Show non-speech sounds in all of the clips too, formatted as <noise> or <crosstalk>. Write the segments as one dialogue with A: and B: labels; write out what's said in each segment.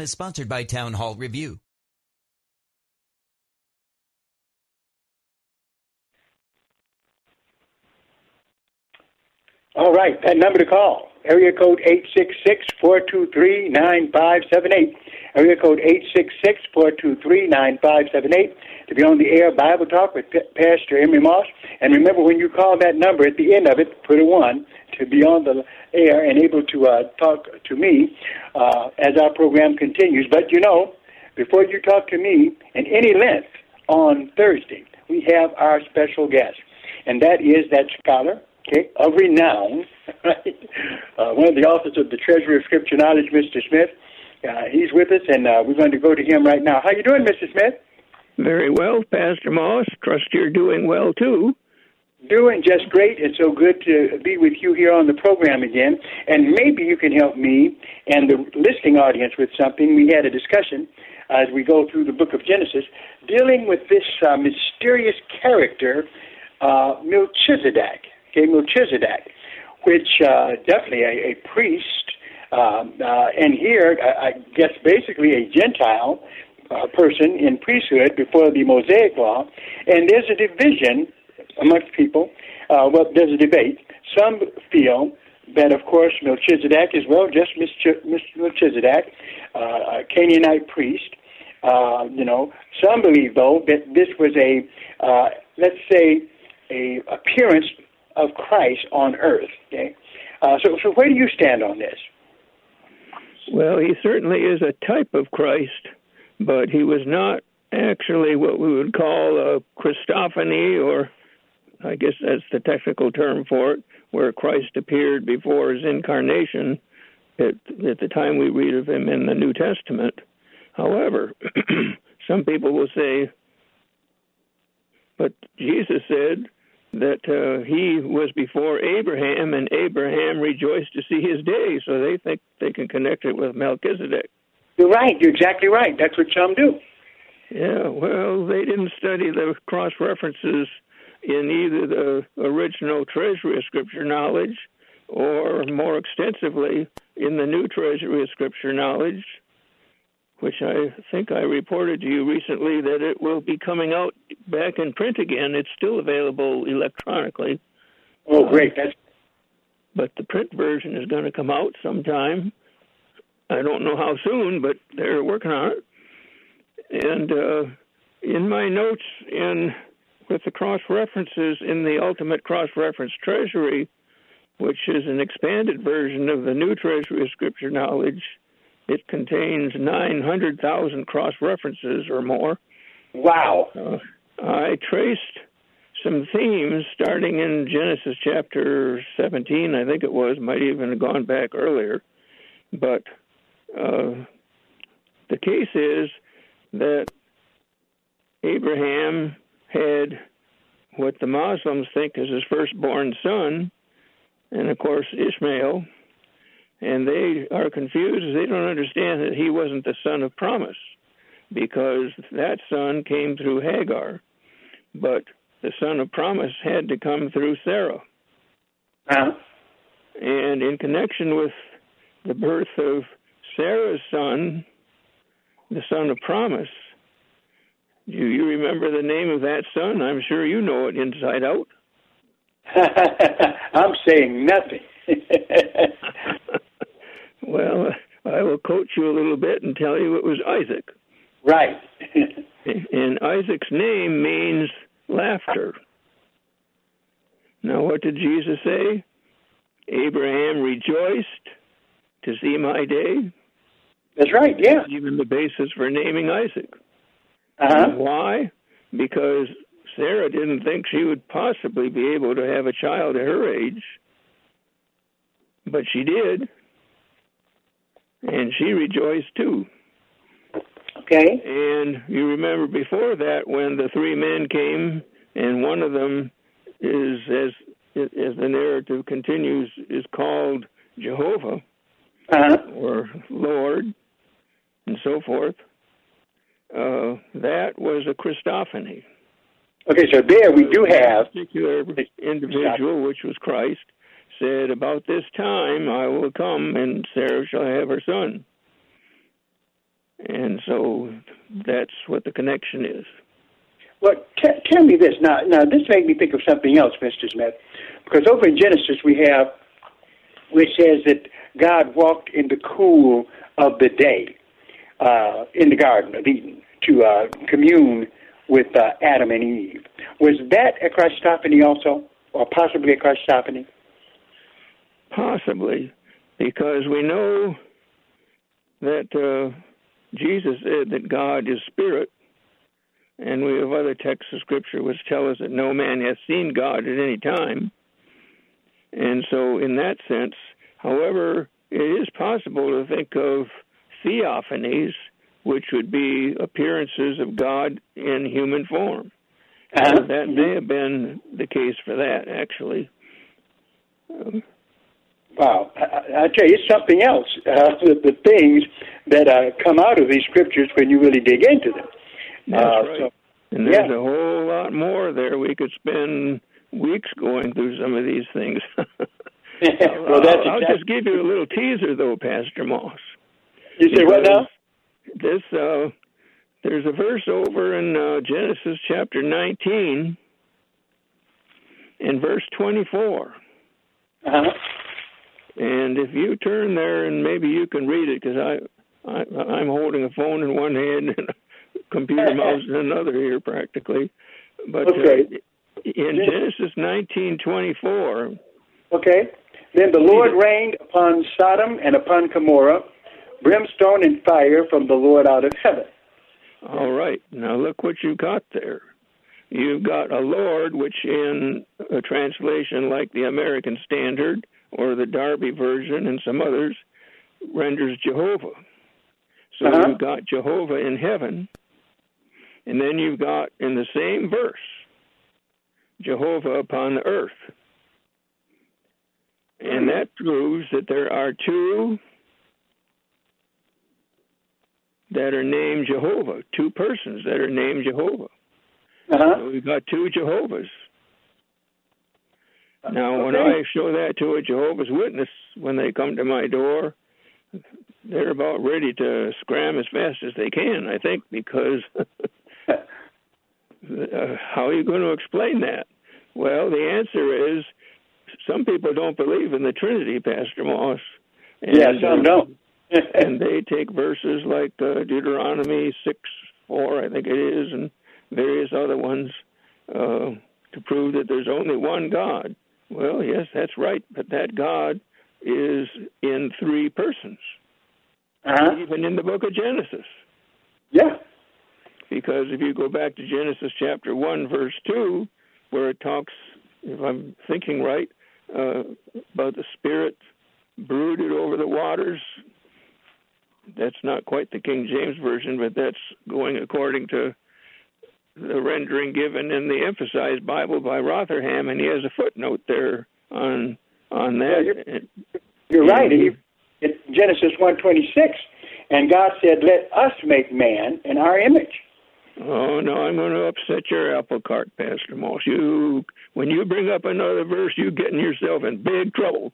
A: Is sponsored by Town Hall Review.
B: All right, that number to call. Area code 866-423-9578. Area code 866-423-9578 to be on the air Bible Talk with Pastor Emery Moss. And remember, when you call that number at the end of it, put a 1 to be on the air and able to uh, talk to me uh, as our program continues. But you know, before you talk to me in any length on Thursday, we have our special guest, and that is that scholar okay, of renown, <laughs> right? Uh, one of the authors of the Treasury of Scripture Knowledge, Mr. Smith. Uh, he's with us, and uh, we're going to go to him right now. How are you doing, Mr. Smith?
C: Very well, Pastor Moss. Trust you're doing well too.
B: Doing just great. It's so good to be with you here on the program again. And maybe you can help me and the listening audience with something. We had a discussion as we go through the book of Genesis dealing with this uh, mysterious character, uh, Melchizedek. Okay, Melchizedek, which uh, definitely a, a priest, um, uh, and here, I guess basically a Gentile uh, person in priesthood before the Mosaic law. And there's a division amongst people. Uh, well, there's a debate. Some feel that, of course, Melchizedek is, well, just Mr. Melchizedek, uh, a Canaanite priest. Uh, you know, some believe, though, that this was a, uh, let's say, a appearance of Christ on earth. Okay, uh, so so where do you stand on this?
C: Well, he certainly is a type of Christ, but he was not actually what we would call a Christophany, or I guess that's the technical term for it, where Christ appeared before his incarnation at, at the time we read of him in the New Testament. However, <clears throat> some people will say, but Jesus said that uh, he was before Abraham, and Abraham rejoiced to see his day, so they think they can connect it with Melchizedek.
B: You're right. You're exactly right. That's what some do.
C: Yeah, well, they didn't study the cross references in either the original Treasury of Scripture knowledge or more extensively in the new Treasury of Scripture knowledge, which I think I reported to you recently that it will be coming out back in print again. It's still available electronically.
B: Oh, great. That's...
C: But the print version is going to come out sometime. I don't know how soon, but they're working on it. And uh, in my notes in with the cross references in the Ultimate Cross Reference Treasury, which is an expanded version of the new Treasury of Scripture Knowledge, it contains 900,000 cross references or more.
B: Wow.
C: Uh, I traced some themes starting in Genesis chapter 17, I think it was, might even have gone back earlier. But uh, the case is that Abraham had what the Muslims think is his firstborn son, and of course Ishmael. and they are confused. They don't understand that he wasn't the son of promise because that son came through Hagar, but the son of promise had to come through Sarah.
B: Uh-huh.
C: And in connection with the birth of Sarah's son, the son of promise, do you remember the name of that son? I'm sure you know it inside out. <laughs>
B: I'm saying nothing. <laughs>
C: well, I will coach you a little bit and tell you it was Isaac.
B: Right. <laughs>
C: and Isaac's name means laughter. Now, what did Jesus say? Abraham rejoiced to see my day.
B: That's right, yeah.
C: Even the basis for naming Isaac.
B: Uh-huh.
C: Why? Because Sarah didn't think she would possibly be able to have a child at her age, but she did. And she rejoiced too.
B: Okay.
C: And you remember before that when the three men came, and one of them is, as as the narrative continues, is called Jehovah
B: uh-huh.
C: or Lord, and so forth. Uh, that was a Christophany.
B: Okay, so there we do have
C: a particular individual, which was Christ, said, "About this time I will come, and Sarah shall have her son." And so that's what the connection is.
B: Well, t- tell me this now. Now this made me think of something else, Mister Smith, because over in Genesis we have, which says that God walked in the cool of the day uh, in the Garden of Eden to uh, commune with uh, Adam and Eve. Was that a Christophany also, or possibly a Christophany?
C: Possibly, because we know that uh, Jesus said that God is spirit, and we have other texts of Scripture which tell us that no man has seen God at any time. And so, in that sense, however, it is possible to think of theophanies, which would be appearances of God in human form.
B: Uh-huh.
C: that may have been the case for that, actually. Um,
B: wow, I, I, tell you, it's something else. Uh, the, the, things that uh, come out of these scriptures when you really dig into them.
C: That's uh, right. So, and there's yeah. a whole lot more there. We could spend weeks going through some of these things. <laughs> <laughs>
B: well, that's
C: I'll,
B: exactly.
C: I'll just give you a little teaser, though, Pastor Moss.
B: You say what now?
C: This uh, there's a verse over in uh, Genesis chapter 19, in verse 24.
B: Uh-huh.
C: And if you turn there, and maybe you can read it, because I, I I'm holding a phone in one hand and a computer <laughs> mouse in another here, practically. But
B: okay.
C: uh, in Genesis 19:24.
B: Okay. Then the Lord rained upon Sodom and upon Gomorrah brimstone and fire from the Lord out of heaven.
C: All right. Now look what you got there. You've got a Lord, which in a translation like the American Standard or the Darby version and some others renders Jehovah. So
B: uh-huh.
C: you've got Jehovah in heaven, and then you've got in the same verse Jehovah upon the earth. And that proves that there are two that are named Jehovah, two persons that are named Jehovah.
B: Uh-huh.
C: So we've got two Jehovahs. Now,
B: okay.
C: when I show that to a Jehovah's Witness when they come to my door, they're about ready to scram as fast as they can, I think, because <laughs> uh, how are you going to explain that? Well, the answer is some people don't believe in the Trinity, Pastor Moss.
B: And, yeah, some don't. <laughs>
C: and they take verses like uh, Deuteronomy 6 4, I think it is, and various other ones uh, to prove that there's only one God. Well, yes, that's right, but that God is in three persons,
B: uh-huh.
C: even in the book of Genesis.
B: Yeah.
C: Because if you go back to Genesis chapter 1, verse 2, where it talks, if I'm thinking right, uh, about the Spirit brooded over the waters. That's not quite the King James Version, but that's going according to the rendering given in the Emphasized Bible by Rotherham, and he has a footnote there on on that.
B: Yeah, you're, you're right. And you, Genesis one twenty six, and God said, "Let us make man in our image."
C: Oh no, I'm going to upset your apple cart, Pastor Moss. You, when you bring up another verse, you're getting yourself in big trouble.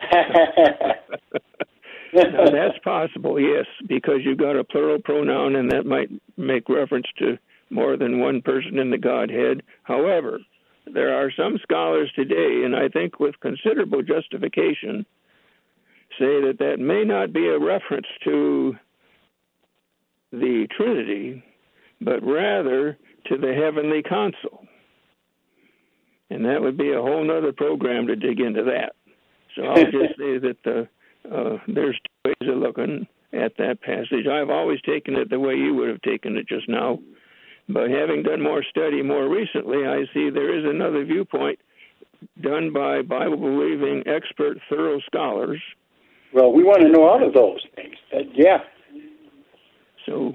C: <laughs> <laughs> <laughs> <laughs> now, that's possible, yes, because you've got a plural pronoun, and that might make reference to more than one person in the Godhead. However, there are some scholars today, and I think with considerable justification, say that that may not be a reference to the Trinity, but rather to the heavenly council. And that would be a whole other program to dig into that. So I'll <laughs> just say that the, uh, there's two ways of looking at that passage. I've always taken it the way you would have taken it just now. But having done more study more recently, I see there is another viewpoint done by Bible believing expert, thorough scholars.
B: Well, we want to know all of those things. Uh, yeah.
C: So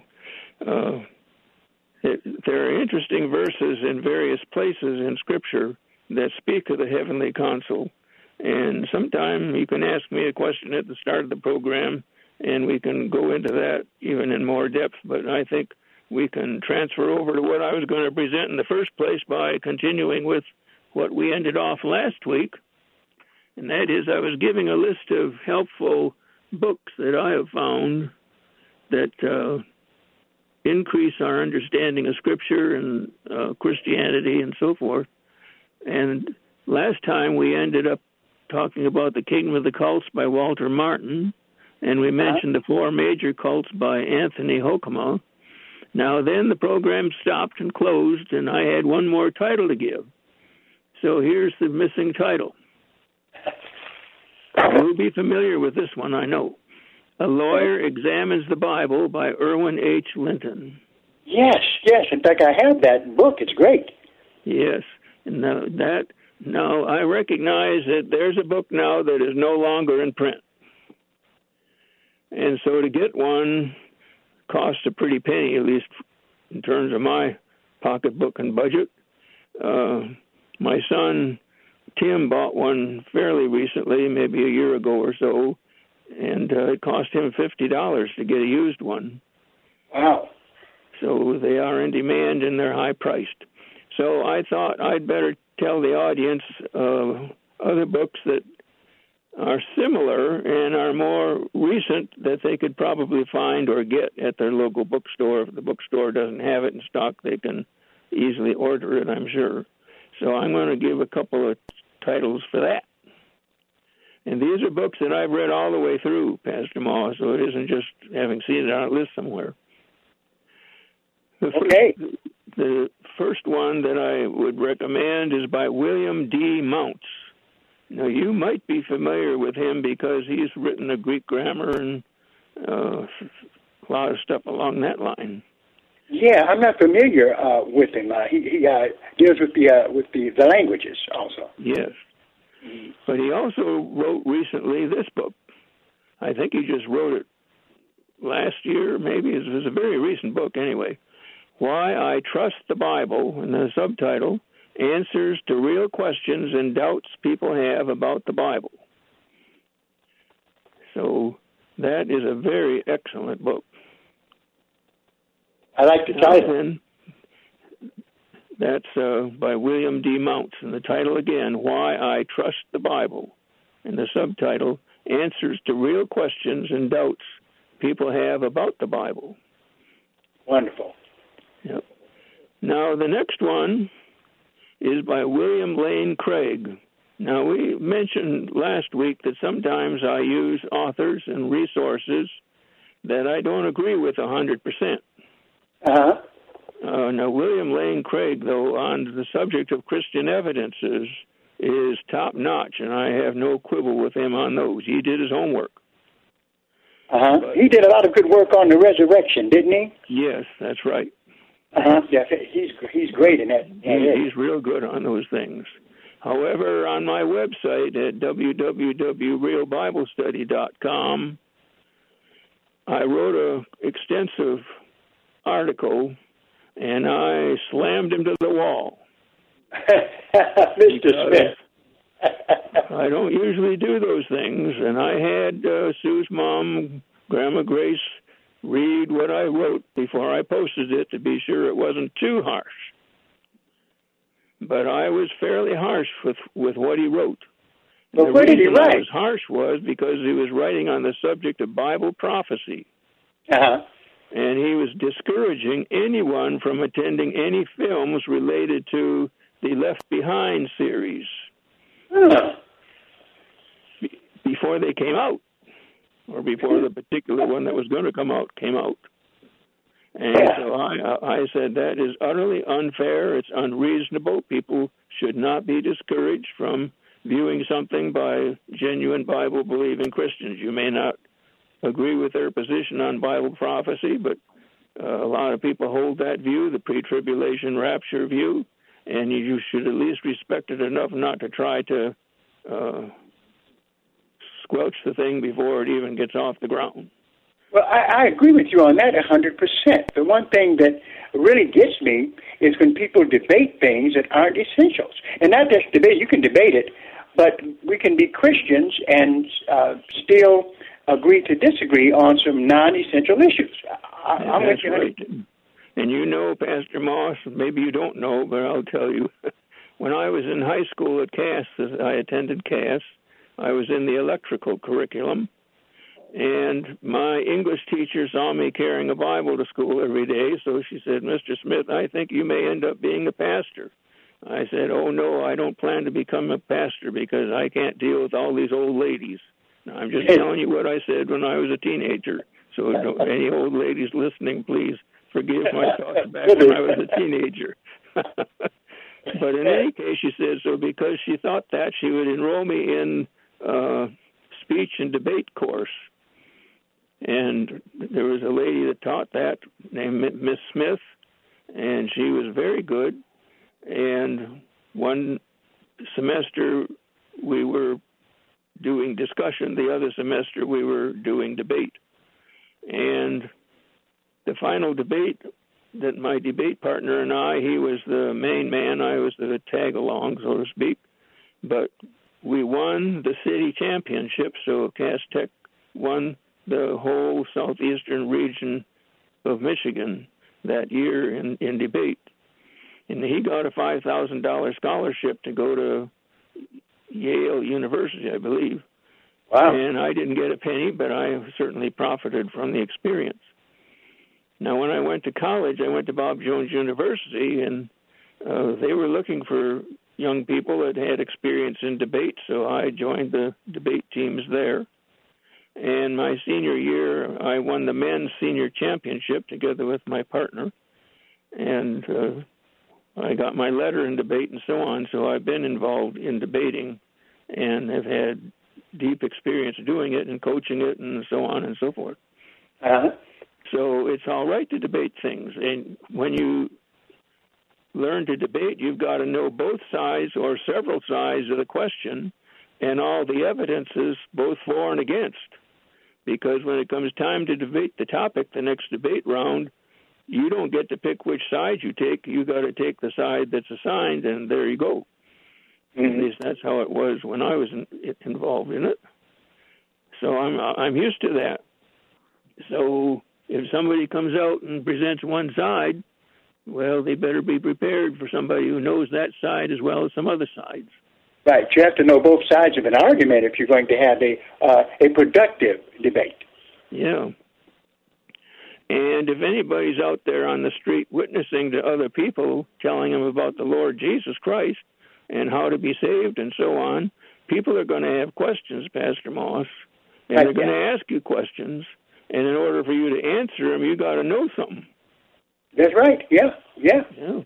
C: uh, it, there are interesting verses in various places in Scripture that speak of the heavenly council. And sometime you can ask me a question at the start of the program, and we can go into that even in more depth. But I think we can transfer over to what I was going to present in the first place by continuing with what we ended off last week. And that is, I was giving a list of helpful books that I have found that uh, increase our understanding of Scripture and uh, Christianity and so forth. And last time we ended up talking about the Kingdom of the Cults by Walter Martin, and we uh-huh. mentioned the four major cults by Anthony Hoekema. Now, then the program stopped and closed, and I had one more title to give. So here's the missing title. You'll be familiar with this one, I know. A Lawyer Examines the Bible by Irwin H. Linton.
B: Yes, yes. In fact, I have that book. It's great.
C: Yes. Now that now I recognize that there's a book now that is no longer in print. And so to get one costs a pretty penny, at least in terms of my pocketbook and budget. Uh, my son Tim bought one fairly recently, maybe a year ago or so, and uh, it cost him fifty dollars to get a used one.
B: Wow!
C: So they are in demand and they're high priced. So I thought I'd better tell the audience uh, other books that are similar and are more recent that they could probably find or get at their local bookstore. If the bookstore doesn't have it in stock, they can easily order it, I'm sure. So I'm going to give a couple of titles for that. And these are books that I've read all the way through, Pastor Moss, so it isn't just having seen it on a list somewhere.
B: The okay.
C: First, the first one that I would recommend is by William D. Mounce. Now, you might be familiar with him because he's written a Greek grammar and uh, a lot of stuff along that line.
B: Yeah, I'm not familiar uh, with him. Uh, he he uh, deals with the uh, with the, the languages also.
C: Yes, but he also wrote recently this book. I think he just wrote it last year, maybe. It was a very recent book, anyway. Why I Trust the Bible, and the subtitle Answers to Real Questions and Doubts People Have About the Bible. So that is a very excellent book.
B: I like the title.
C: That's uh, by William D. Mounce. And the title again, Why I Trust the Bible. And the subtitle, Answers to Real Questions and Doubts People Have About the Bible.
B: Wonderful.
C: Yep. Now, the next one is by William Lane Craig. Now, we mentioned last week that sometimes I use authors and resources that I don't agree with 100%.
B: Uh-huh.
C: Uh, now, William Lane Craig, though, on the subject of Christian evidences, is top notch, and I have no quibble with him on those. He did his homework.
B: Uh huh. He did a lot of good work on the resurrection, didn't he?
C: Yes, that's right.
B: Uh huh. Yeah, he's he's great in that.
C: He, he's real good on those things. However, on my website at www.realbiblestudy.com, I wrote a extensive article and I slammed him to the wall. <laughs>
B: Mr. Smith.
C: I don't usually do those things, and I had uh, Sue's mom, Grandma Grace, read what I wrote before I posted it to be sure it wasn't too harsh. But I was fairly harsh with with what he wrote.
B: But
C: the
B: where did he
C: reason I
B: write?
C: was harsh was because he was writing on the subject of Bible prophecy.
B: Uh-huh.
C: And he was discouraging anyone from attending any films related to the Left Behind series
B: Huh.
C: before they came out, or before the particular one that was going to come out came out. And
B: Yeah.
C: so I, I said that is utterly unfair. It's unreasonable. People should not be discouraged from viewing something by genuine Bible believing Christians. You may not agree with their position on Bible prophecy, but uh, a lot of people hold that view, the pre tribulation rapture view, and you should at least respect it enough not to try to uh, squelch the thing before it even gets off the ground.
B: Well, I, I agree with you on that a hundred percent. The one thing that really gets me is when people debate things that aren't essentials, and not just debate. You can debate it, but we can be Christians and uh, still agree to disagree on some non-essential issues. I, I'm with you.
C: right. And you know, Pastor Moss, maybe you don't know, but I'll tell you. <laughs> when I was in high school at Cass, I attended Cass. I was in the electrical curriculum, and my English teacher saw me carrying a Bible to school every day, so she said, Mr. Smith, I think you may end up being a pastor. I said, Oh, no, I don't plan to become a pastor because I can't deal with all these old ladies. I'm just telling you what I said when I was a teenager. So, don't, <laughs> any old ladies listening, please forgive my thoughts back when I was a <laughs> teenager. <laughs> but in any case, she said, so because she thought that, she would enroll me in uh, speech and debate course. And there was a lady that taught that named Miss Smith, and she was very good. And one semester we were doing discussion, the other semester we were doing debate. And the final debate that my debate partner and I, he was the main man, I was the tag along, so to speak. But we won the city championship, so Cass Tech won the whole southeastern region of Michigan that year in, in debate. And he got a $5,000 scholarship to go to Yale University, I believe.
B: Wow.
C: And I didn't get a penny, but I certainly profited from the experience. Now, when I went to college, I went to Bob Jones University, and uh, they were looking for young people that had experience in debate, so I joined the debate teams there. And my senior year, I won the men's senior championship together with my partner, and uh, I got my letter in debate and so on. So I've been involved in debating, and have had deep experience doing it and coaching it and so on and so forth.
B: Uh-huh.
C: So it's all right to debate things. And when you learn to debate, you've got to know both sides or several sides of the question and all the evidences, both for and against. Because when it comes time to debate the topic, the next debate round, you don't get to pick which side you take. You got to take the side that's assigned, and there you go.
B: Mm-hmm.
C: At least that's how it was when I was in, involved in it. So I'm I'm used to that. So if somebody comes out and presents one side, well, they better be prepared for somebody who knows that side as well as some other sides.
B: Right. You have to know both sides of an argument if you're going to have a uh, a productive debate.
C: Yeah. And if anybody's out there on the street witnessing to other people, telling them about the Lord Jesus Christ and how to be saved and so on, people are going to have questions, Pastor Moss, and
B: Right,
C: they're going to ask you questions. And in order for you to answer them, you got to know something.
B: That's right. Yeah. Yeah.
C: Yeah.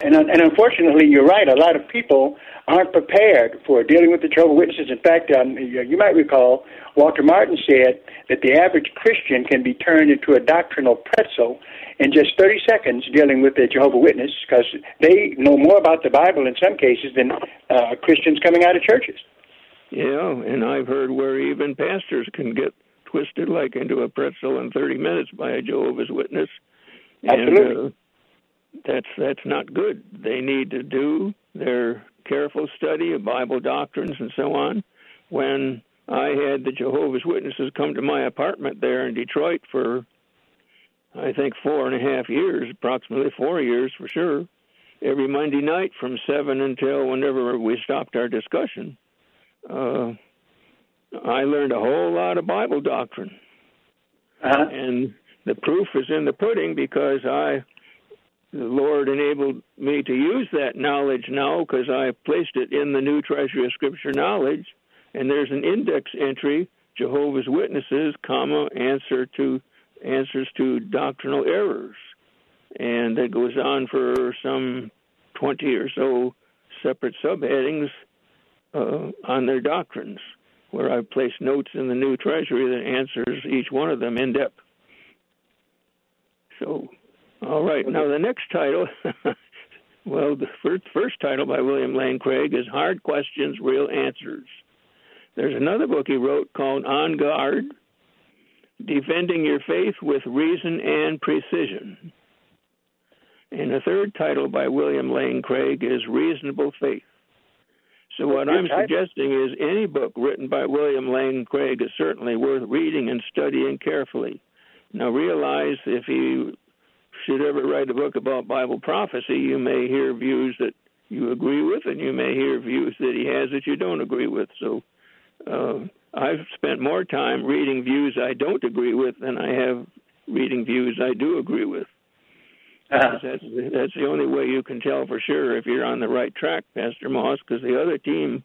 B: And, and unfortunately, you're right. A lot of people aren't prepared for dealing with the Jehovah Witnesses. In fact, um, you you might recall Walter Martin said that the average Christian can be turned into a doctrinal pretzel in just 30 seconds dealing with the Jehovah Witness because they know more about the Bible in some cases than uh, Christians coming out of churches.
C: Yeah, and I've heard where even pastors can get twisted like into a pretzel in 30 minutes by a Jehovah's Witness. And,
B: Absolutely.
C: uh, that's that's not good. They need to do their careful study of Bible doctrines and so on. When I had the Jehovah's Witnesses come to my apartment there in Detroit for, I think, four and a half years, approximately four years for sure, every Monday night from seven until whenever we stopped our discussion. Uh, I learned a whole lot of Bible doctrine.
B: Uh-huh.
C: And the proof is in the pudding because I, the Lord enabled me to use that knowledge now because I placed it in the new treasury of Scripture knowledge, and there's an index entry: Jehovah's Witnesses, comma answer to answers to doctrinal errors, and it goes on for some twenty or so separate subheadings uh, on their doctrines where I've placed notes in the new treasury that answers each one of them in depth. So, all right. Now the next title, <laughs> well, the first, first title by William Lane Craig is Hard Questions, Real Answers. There's another book he wrote called On Guard, Defending Your Faith with Reason and Precision. And the third title by William Lane Craig is Reasonable Faith. So what I'm suggesting is any book written by William Lane Craig is certainly worth reading and studying carefully. Now realize if he should ever write a book about Bible prophecy, you may hear views that you agree with, and you may hear views that he has that you don't agree with. So uh, I've spent more time reading views I don't agree with than I have reading views I do agree with. Uh, that's that's the only way you can tell for sure if you're on the right track, Pastor Moss, because the other team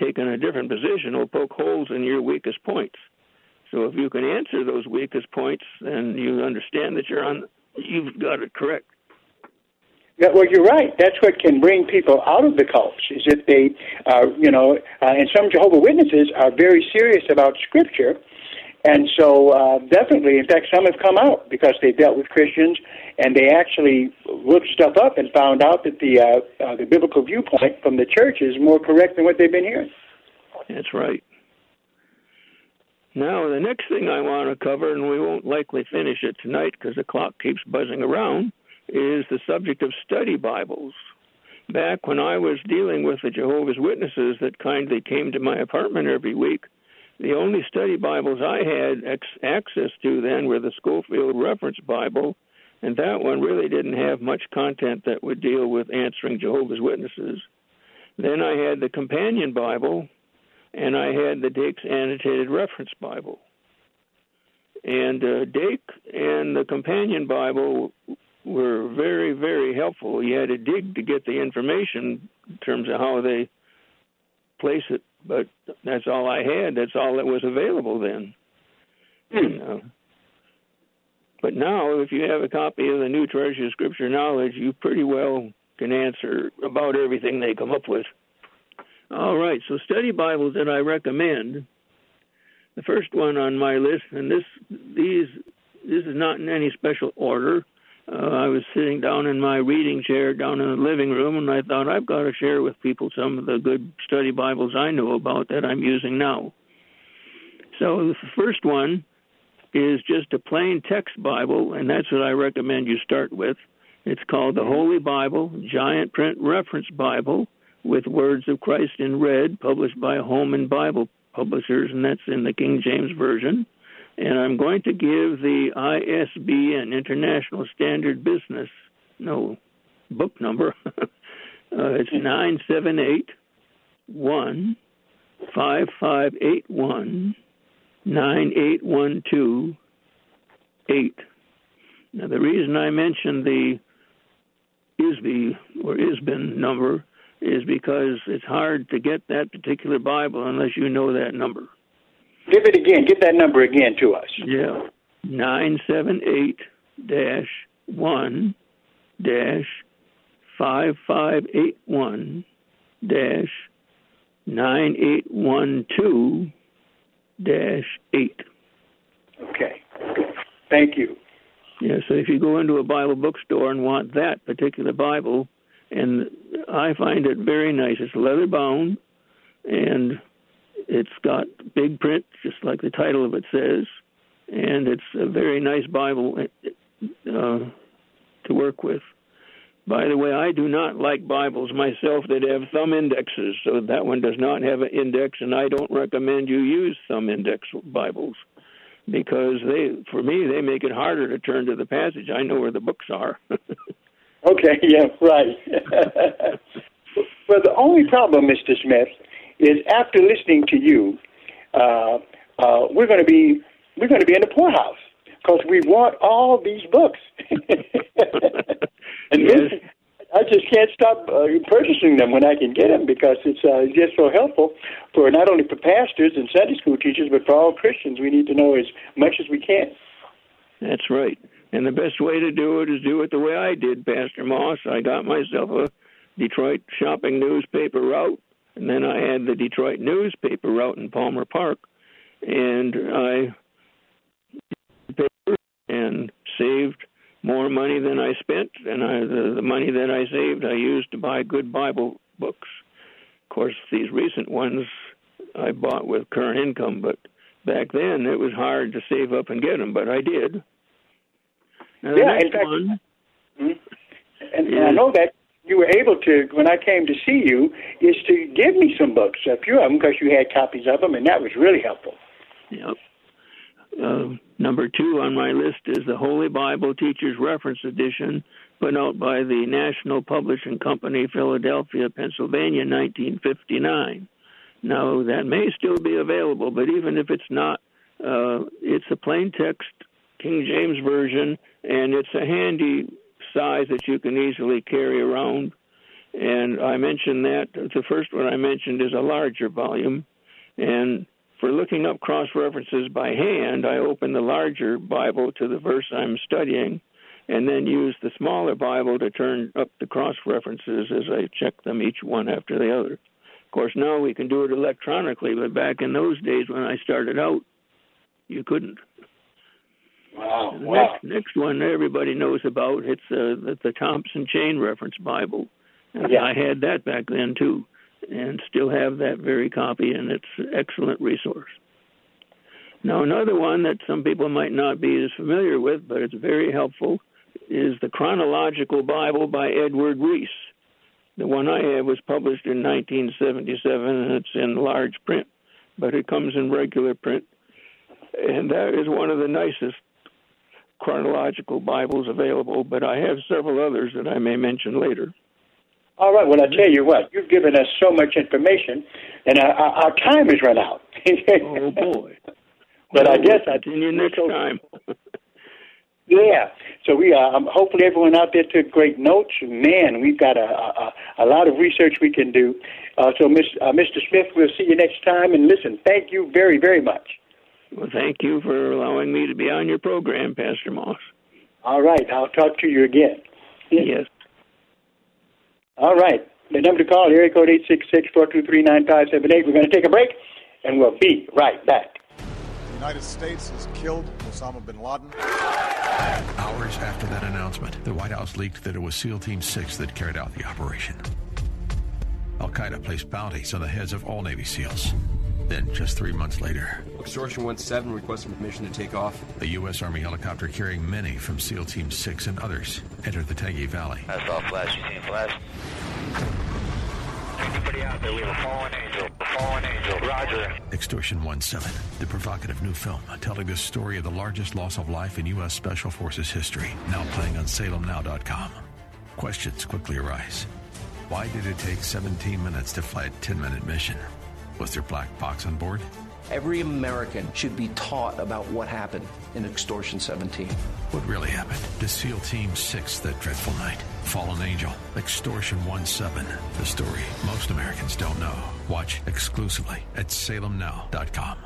C: taking a different position will poke holes in your weakest points. So if you can answer those weakest points, then you understand that you're on, you've got it correct.
B: Yeah, well, you're right. That's what can bring people out of the cults. Is if they, uh, you know, uh, and some Jehovah Witnesses are very serious about Scripture, and so, uh, definitely, in fact, some have come out because they dealt with Christians and they actually looked stuff up and found out that the uh, uh, the biblical viewpoint from the church is more correct than what they've been hearing.
C: That's right. Now, the next thing I want to cover, and we won't likely finish it tonight because the clock keeps buzzing around, is the subject of study Bibles. Back when I was dealing with the Jehovah's Witnesses that kindly came to my apartment every week, the only study Bibles I had ex- access to then were the Scofield Reference Bible, and that one really didn't have much content that would deal with answering Jehovah's Witnesses. Then I had the Companion Bible, and I had the Dake's Annotated Reference Bible. And uh, Dake and the Companion Bible were very, very helpful. You had to dig to get the information in terms of how they place it but that's all I had. That's all that was available then. Uh, but now, if you have a copy of the New Treasure Scripture Knowledge, you pretty well can answer about everything they come up with. All right, so study Bibles that I recommend. The first one on my list, and this these this is not in any special order. Uh, I was sitting down in my reading chair down in the living room, and I thought I've got to share with people some of the good study Bibles I know about that I'm using now. So the first one is just a plain text Bible, and that's what I recommend you start with. It's called the Holy Bible, Giant Print Reference Bible, with Words of Christ in red, published by Holman Bible Publishers, and that's in the King James Version and I'm going to give the ISBN International Standard Business no book number. <laughs> uh, it's nine seven eight one five five eight one nine eight one two eight. Now the reason I mentioned the ISB or ISBN number is because it's hard to get that particular Bible unless you know that number.
B: Give it again. Give that number again to us.
C: Yeah. 978 dash 1 dash 5581 dash 9812 dash 8.
B: Okay. Thank you.
C: Yeah, so if you go into a Bible bookstore and want that particular Bible, and I find it very nice. It's leather bound, and it's got big print, just like the title of it says, and it's a very nice Bible uh, to work with. By the way, I do not like Bibles myself that have thumb indexes, so that one does not have an index, and I don't recommend you use thumb index Bibles because they, for me, they make it harder to turn to the passage. I know where the books are. <laughs>
B: okay, <laughs> yeah, right. well, the only problem, Mr. Smith, is after listening to you, uh, uh, we're going to be we're going to be in the poorhouse because we want all these books. and <laughs> yes. this, I just can't stop uh, purchasing them when I can get them because it's uh, just so helpful for not only for pastors and Sunday school teachers, but for all Christians. We need to know as much as we can.
C: That's right. And the best way to do it is do it the way I did, Pastor Moss. I got myself a Detroit shopping newspaper route, and then I had the Detroit newspaper route in Palmer Park, and I paper and saved more money than I spent, and I, the, the money that I saved I used to buy good Bible books. Of course, these recent ones I bought with current income, but back then it was hard to save up and get them, but I did. Now,
B: yeah, in fact, one, hmm and, and I know that you were able to, when I came to see you, is to give me some books, a few of them, because you had copies of them, and that was really helpful.
C: Yep. Uh, number two on my list is the Holy Bible Teacher's Reference Edition, put out by the National Publishing Company, Philadelphia, Pennsylvania, 1959. Now, that may still be available, but even if it's not, uh, it's a plain text King James Version, and it's a handy size that you can easily carry around. And I mentioned that the first one I mentioned is a larger volume, and for looking up cross references by hand, I open the larger Bible to the verse I'm studying and then use the smaller Bible to turn up the cross references as I check them each one after the other. Of course, now we can do it electronically, but back in those days when I started out, you couldn't.
B: Wow.
C: The
B: wow.
C: Next, next one everybody knows about it's uh, the, the Thompson Chain Reference Bible. And
B: yeah.
C: I had that back then too and still have that very copy, and it's an excellent resource. Now, another one that some people might not be as familiar with, but it's very helpful, is the Chronological Bible by Edward Reese. The one I have was published in 1977, and it's in large print, but it comes in regular print. And that is one of the nicest chronological Bibles available, but I have several others that I may mention later.
B: All right. Well, I tell you what, you've given us so much information, and our, our time has run out. <laughs>
C: oh boy!
B: But
C: well,
B: I guess
C: we'll
B: I
C: continue next time. <laughs>
B: yeah. So we uh, um, hopefully everyone out there took great notes. Man, we've got a a, a lot of research we can do. Uh, so, Miss, uh, Mr. Smith, we'll see you next time. And listen, thank you very very much.
C: Well, thank you for allowing me to be on your program, Pastor Moss.
B: All right. I'll talk to you again.
C: Yes.
B: All right. The number to call, area code 866-423-9578. We're going to take a break, and we'll be right back.
D: The United States has killed Osama bin Laden.
E: Hours after that announcement, the White House leaked that it was SEAL Team 6 that carried out the operation. Al Qaeda placed bounties on the heads of all Navy SEALs. Then, just three months later,
F: Extortion 17 requesting permission to take off.
E: A U.S. Army helicopter carrying many from SEAL Team 6 and others entered the Tangi Valley.
G: I saw flash. You seen flash? Anybody out there? We have a fallen angel. A fallen angel. Roger.
E: Extortion 17, the provocative new film telling the story of the largest loss of life in U.S. Special Forces history. Now playing on SalemNow.com. Questions quickly arise. Why did it take 17 minutes to fly a 10 minute mission? Was there black box on board?
H: Every American should be taught about what happened in Extortion 17.
E: What really happened to SEAL Team 6 that dreadful night? Fallen Angel, Extortion 17, the story most Americans don't know. Watch exclusively at salemnow.com.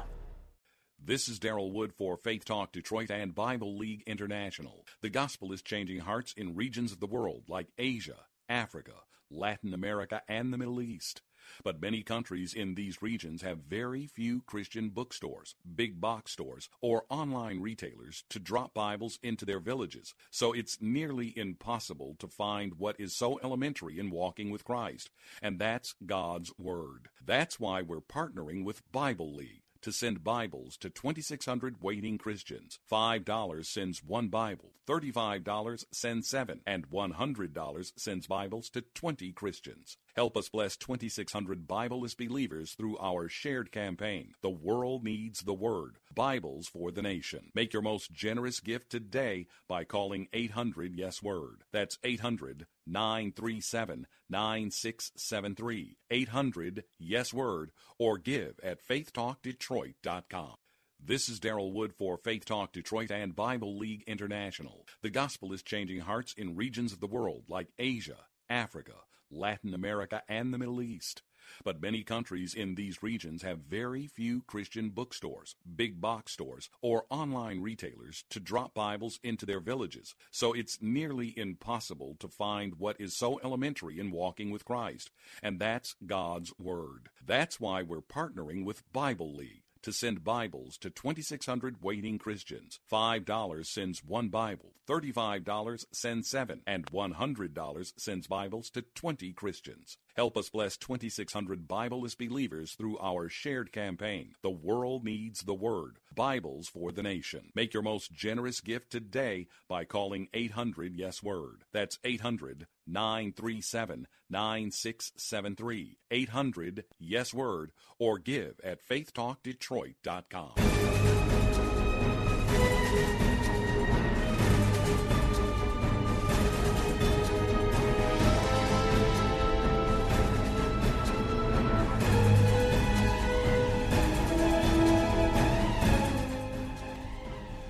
I: This is Daryl Wood for Faith Talk Detroit and Bible League International. The gospel is changing hearts in regions of the world like Asia, Africa, Latin America, and the Middle East. But many countries in these regions have very few Christian bookstores, big box stores, or online retailers to drop Bibles into their villages. So it's nearly impossible to find what is so elementary in walking with Christ, and that's God's Word. That's why we're partnering with Bible League to send Bibles to 2,600 waiting Christians. $5 sends one Bible, $35 sends seven, and $100 sends Bibles to 20 Christians. Help us bless 2,600 Bibleless believers through our shared campaign. The world needs the Word. Bibles for the nation. Make your most generous gift today by calling 800 Yes Word. That's 800 937 9673. 800 Yes Word or give at faithtalkdetroit.com. This is Daryl Wood for Faith Talk Detroit and Bible League International. The gospel is changing hearts in regions of the world like Asia, Africa, Latin America, and the Middle East. But many countries in these regions have very few Christian bookstores, big box stores, or online retailers to drop Bibles into their villages. So it's nearly impossible to find what is so elementary in walking with Christ, and that's God's Word. That's why we're partnering with Bible League to send Bibles to 2,600 waiting Christians. $5 sends one Bible, $35 sends seven, and $100 sends Bibles to 20 Christians. Help us bless 2,600 Bibleless believers through our shared campaign. The world needs the Word. Bibles for the nation. Make your most generous gift today by calling 800 Yes Word. That's 800 937 9673. 800 Yes Word or give at faithtalkdetroit.com.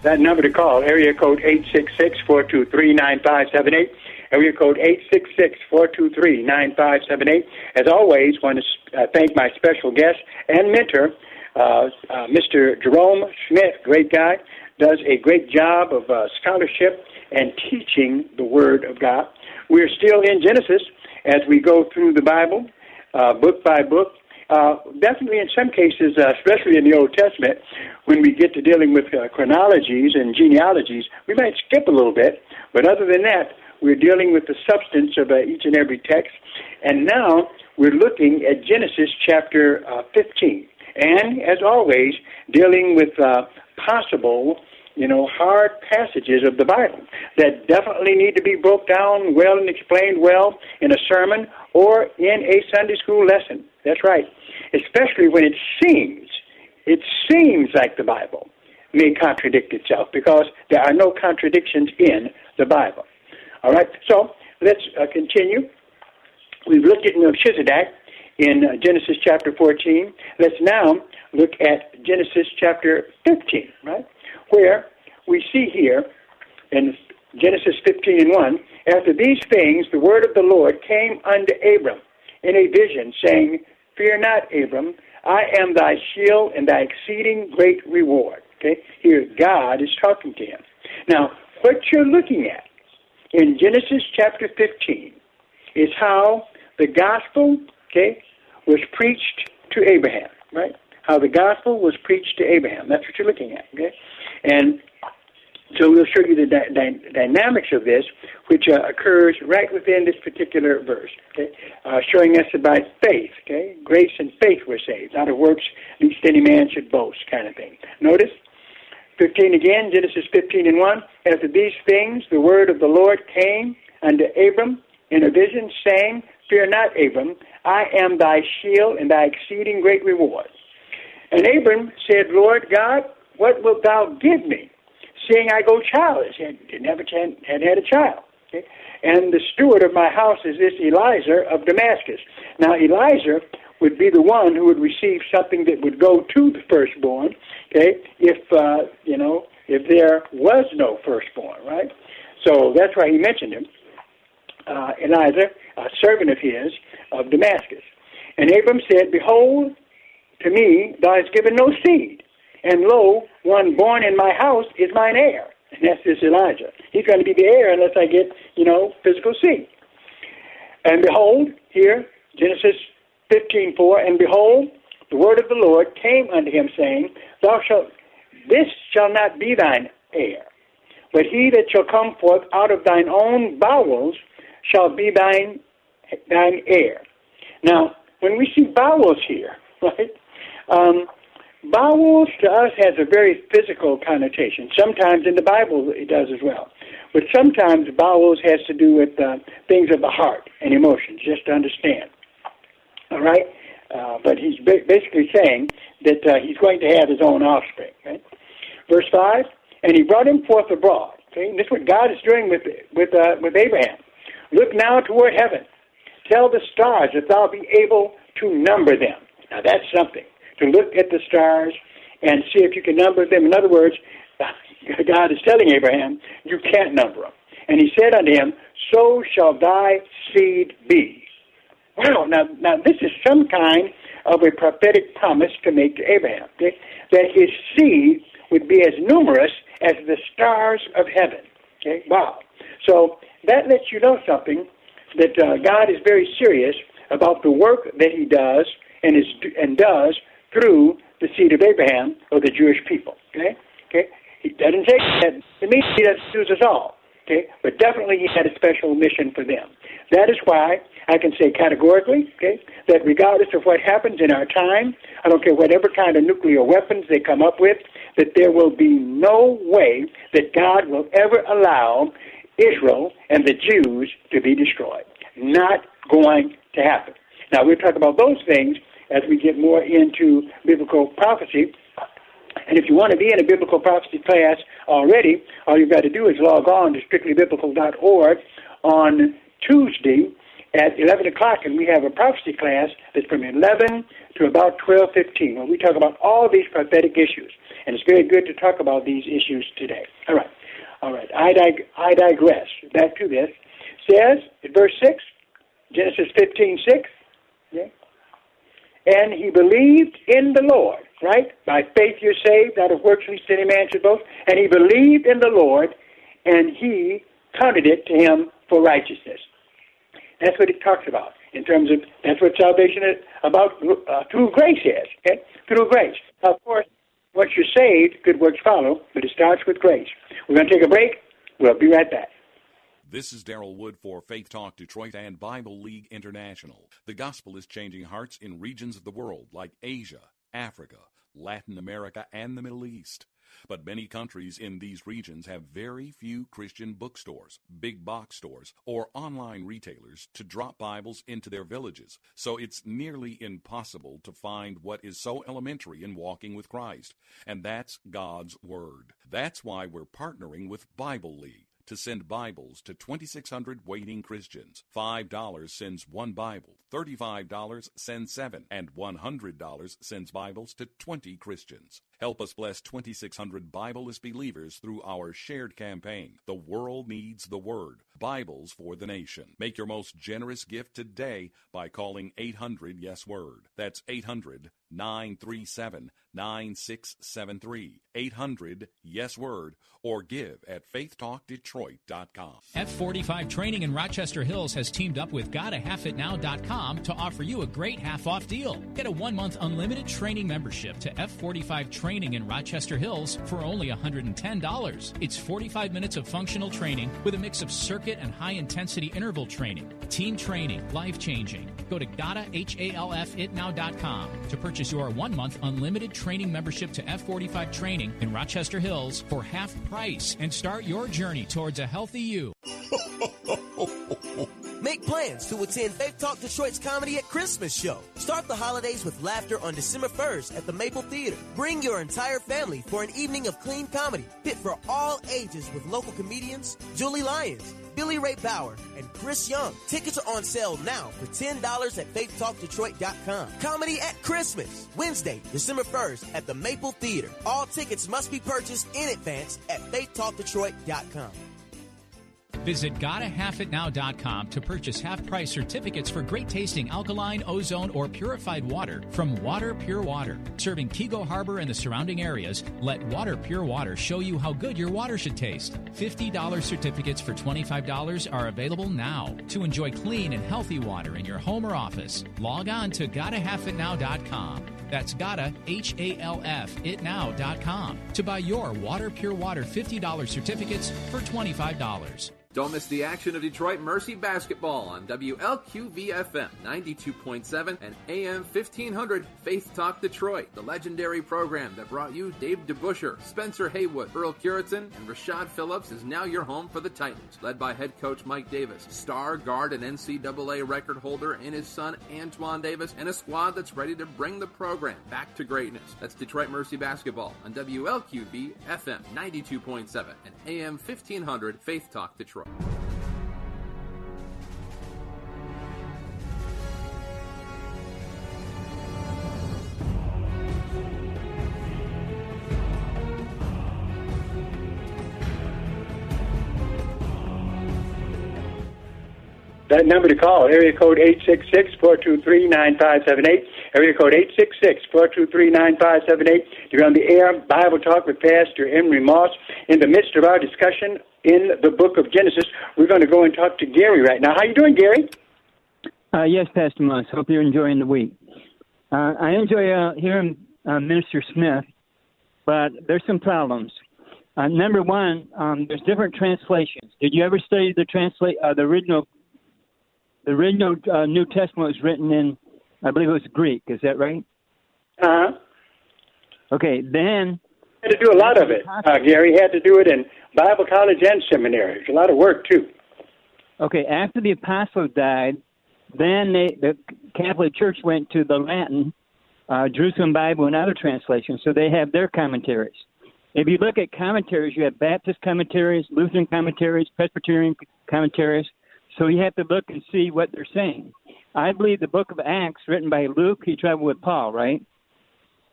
B: That number to call, area code 866-423-9578. Area code 866-423-9578. As always, want to uh, thank my special guest and mentor, uh, uh, Mr. Jerome Smith, great guy, does a great job of uh, scholarship and teaching the Word of God. We're still in Genesis as we go through the Bible, uh, book by book, uh, definitely, in some cases, uh, especially in the Old Testament, when we get to dealing with uh, chronologies and genealogies, we might skip a little bit. But other than that, we're dealing with the substance of uh, each and every text. And now we're looking at Genesis chapter uh, 15. And as always, dealing with possible you know, hard passages of the Bible that definitely need to be broke down well and explained well in a sermon or in a Sunday school lesson. That's right. Especially when it seems, it seems like the Bible may contradict itself because there are no contradictions in the Bible. All right, so let's uh, continue. We've looked at Melchizedek in uh, Genesis chapter 14. Let's now look at Genesis chapter 15, right? Where we see here in Genesis 15 and 1, after these things, the word of the Lord came unto Abram in a vision, saying, Fear not, Abram, I am thy shield and thy exceeding great reward. Okay, here God is talking to him. Now, what you're looking at in Genesis chapter 15 is how the gospel, okay, was preached to Abraham, right? How the gospel was preached to Abraham. That's what you're looking at, okay? And so we'll show you the dy- dy- dynamics of this, which uh, occurs right within this particular verse, okay? Uh, showing us about faith, okay? Grace and faith were saved. Out of works, least any man should boast, kind of thing. Notice 15 again, Genesis 15 and 1. After these things, the word of the Lord came unto Abram in a vision, saying, Fear not, Abram, I am thy shield and thy exceeding great reward. And Abram said, Lord God, what wilt thou give me? Seeing I go childless. Had, never had, had had a child. Okay? And the steward of my house is this Eliezer of Damascus. Now, Eliezer would be the one who would receive something that would go to the firstborn, okay, if, uh, you know, if there was no firstborn, right? So that's why he mentioned him. Uh, Eliezer, a servant of his, of Damascus. And Abram said, Behold, to me thou hast given no seed, and lo, one born in my house is mine heir. And that's this Elijah. He's going to be the heir unless I get, you know, physical seed. And behold, here, Genesis 15:4, and behold, the word of the Lord came unto him, saying, Thou shalt this shall not be thine heir, but he that shall come forth out of thine own bowels shall be thine thine heir. Now, when we see bowels here, <laughs> right, um, bowels to us has a very physical connotation. Sometimes in the Bible it does as well. But sometimes bowels has to do with uh, things of the heart and emotions, just to understand. All right? Uh, but he's ba- basically saying that uh, he's going to have his own offspring. Right? Verse 5 And he brought him forth abroad. Okay? And this is what God is doing with, with, uh, with Abraham. Look now toward heaven. Tell the stars that thou be able to number them. Now that's something. To look at the stars and see if you can number them. In other words, <laughs> God is telling Abraham, you can't number them. And he said unto him, So shall thy seed be. Wow, now, now this is some kind of a prophetic promise to make to Abraham, okay? that his seed would be as numerous as the stars of heaven. Okay, wow. So that lets you know something that uh, God is very serious about the work that He does and is and does through the seed of Abraham or the Jewish people. Okay, okay. He doesn't say that. It means He doesn't us all. Okay, but definitely He had a special mission for them. That is why I can say categorically, okay, that regardless of what happens in our time, I don't care whatever kind of nuclear weapons they come up with, that there will be no way that God will ever allow Israel and the Jews to be destroyed. Not going to happen. Now, we'll talk about those things as we get more into biblical prophecy. And if you want to be in a biblical prophecy class already, all you've got to do is log on to strictlybiblical.org on Tuesday at 11 o'clock, and we have a prophecy class that's from 11 to about 12:15, where we talk about all these prophetic issues. And it's very good to talk about these issues today. All right. All right, I, dig- I digress. Back to this. Says in verse 6, Genesis 15 6, okay? And he believed in the Lord, right? By faith you're saved, out of works least any man should boast. And he believed in the Lord, and he counted it to him for righteousness. That's what it talks about in terms of, that's what salvation is about, uh, through grace is, okay? Through grace. Now, of course, once you're saved, good works follow, but it starts with grace. We're going to take a break. We'll be right back.
I: This is Daryl Wood for Faith Talk Detroit and Bible League International. The gospel is changing hearts in regions of the world like Asia, Africa, Latin America, and the Middle East. But many countries in these regions have very few Christian bookstores, big box stores, or online retailers to drop Bibles into their villages. So it's nearly impossible to find what is so elementary in walking with Christ, and that's God's Word. That's why we're partnering with Bible League to send Bibles to 2,600 waiting Christians. $5 sends one Bible, $35 sends seven, and $100 sends Bibles to 20 Christians. Help us bless 2,600 Bibleless believers through our shared campaign. The world needs the Word. Bibles for the nation. Make your most generous gift today by calling 800 Yes Word. That's 800 937 9673. 800 Yes Word or give at faithtalkdetroit.com.
J: F45 Training in Rochester Hills has teamed up with GottaHalfItNow.com to offer you a great half off deal. Get a one month unlimited training membership to F45 Training in Rochester Hills for only $110. It's 45 minutes of functional training with a mix of circuit and high intensity interval training, team training, life changing. Go to GottaHalfItNow.com to purchase your one month unlimited training membership to F45 Training in Rochester Hills for half price and start your journey towards a healthy you. <laughs>
K: Make plans to attend Faith Talk Detroit's Comedy at Christmas show. Start the holidays with laughter on December 1st at the Maple Theater. Bring your entire family for an evening of clean comedy fit for all ages with local comedians Julie Lyons, Billy Ray Bauer, and Chris Young. Tickets are on sale now for $10 at faithtalkdetroit.com. Comedy at Christmas, Wednesday, December 1st at the Maple Theater. All tickets must be purchased in advance at faithtalkdetroit.com.
J: Visit GottaHalfItNow.com to purchase half price certificates for great tasting alkaline, ozone, or purified water from Water Pure Water. Serving Keego Harbor and the surrounding areas, let Water Pure Water show you how good your water should taste. $50 certificates for $25 are available now. To enjoy clean and healthy water in your home or office, log on to GottaHalfItNow.com. That's gotta, H A L F, itnow.com to buy your Water Pure Water $50 certificates for $25.
L: Don't miss the action of Detroit Mercy basketball on WLQVFM 92.7 and AM 1500 Faith Talk Detroit, the legendary program that brought you Dave DeBusschere, Spencer Haywood, Earl Cureton, and Rashad Phillips is now your home for the Titans, led by head coach Mike Davis, star guard and NCAA record holder and his son Antoine Davis, and a squad that's ready to bring the program back to greatness. That's Detroit Mercy basketball on WLQV FM 92.7 and AM 1500 Faith Talk Detroit.
B: That number to call, area code 866-423-9578, area code 866-423-9578. You're on the air, Bible Talk with Pastor Emery Moss. In the midst of our discussion in the book of Genesis, we're going to go and talk to Gary right now. How you doing, Gary?
M: Uh, yes, Pastor Moss. Hope you're enjoying the week. Uh, I enjoy uh, hearing uh, Minister Smith, but there's some problems. Uh, number one, um, there's different translations. Did you ever study the translate uh, the original the original New Testament was written in, I believe it was Greek. Is that right?
B: Uh huh.
M: Okay, then.
B: Had to do a lot of it, uh, Gary. Had to do it in Bible college and seminaries. A lot of work too.
M: Okay, after the apostles died, then they, the Catholic Church went to the Latin, uh, Jerusalem Bible, and other translations, so they have their commentaries. If you look at commentaries, you have Baptist commentaries, Lutheran commentaries, Presbyterian commentaries. So you have to look and see what they're saying. I believe the book of Acts, written by Luke, he traveled with Paul, right?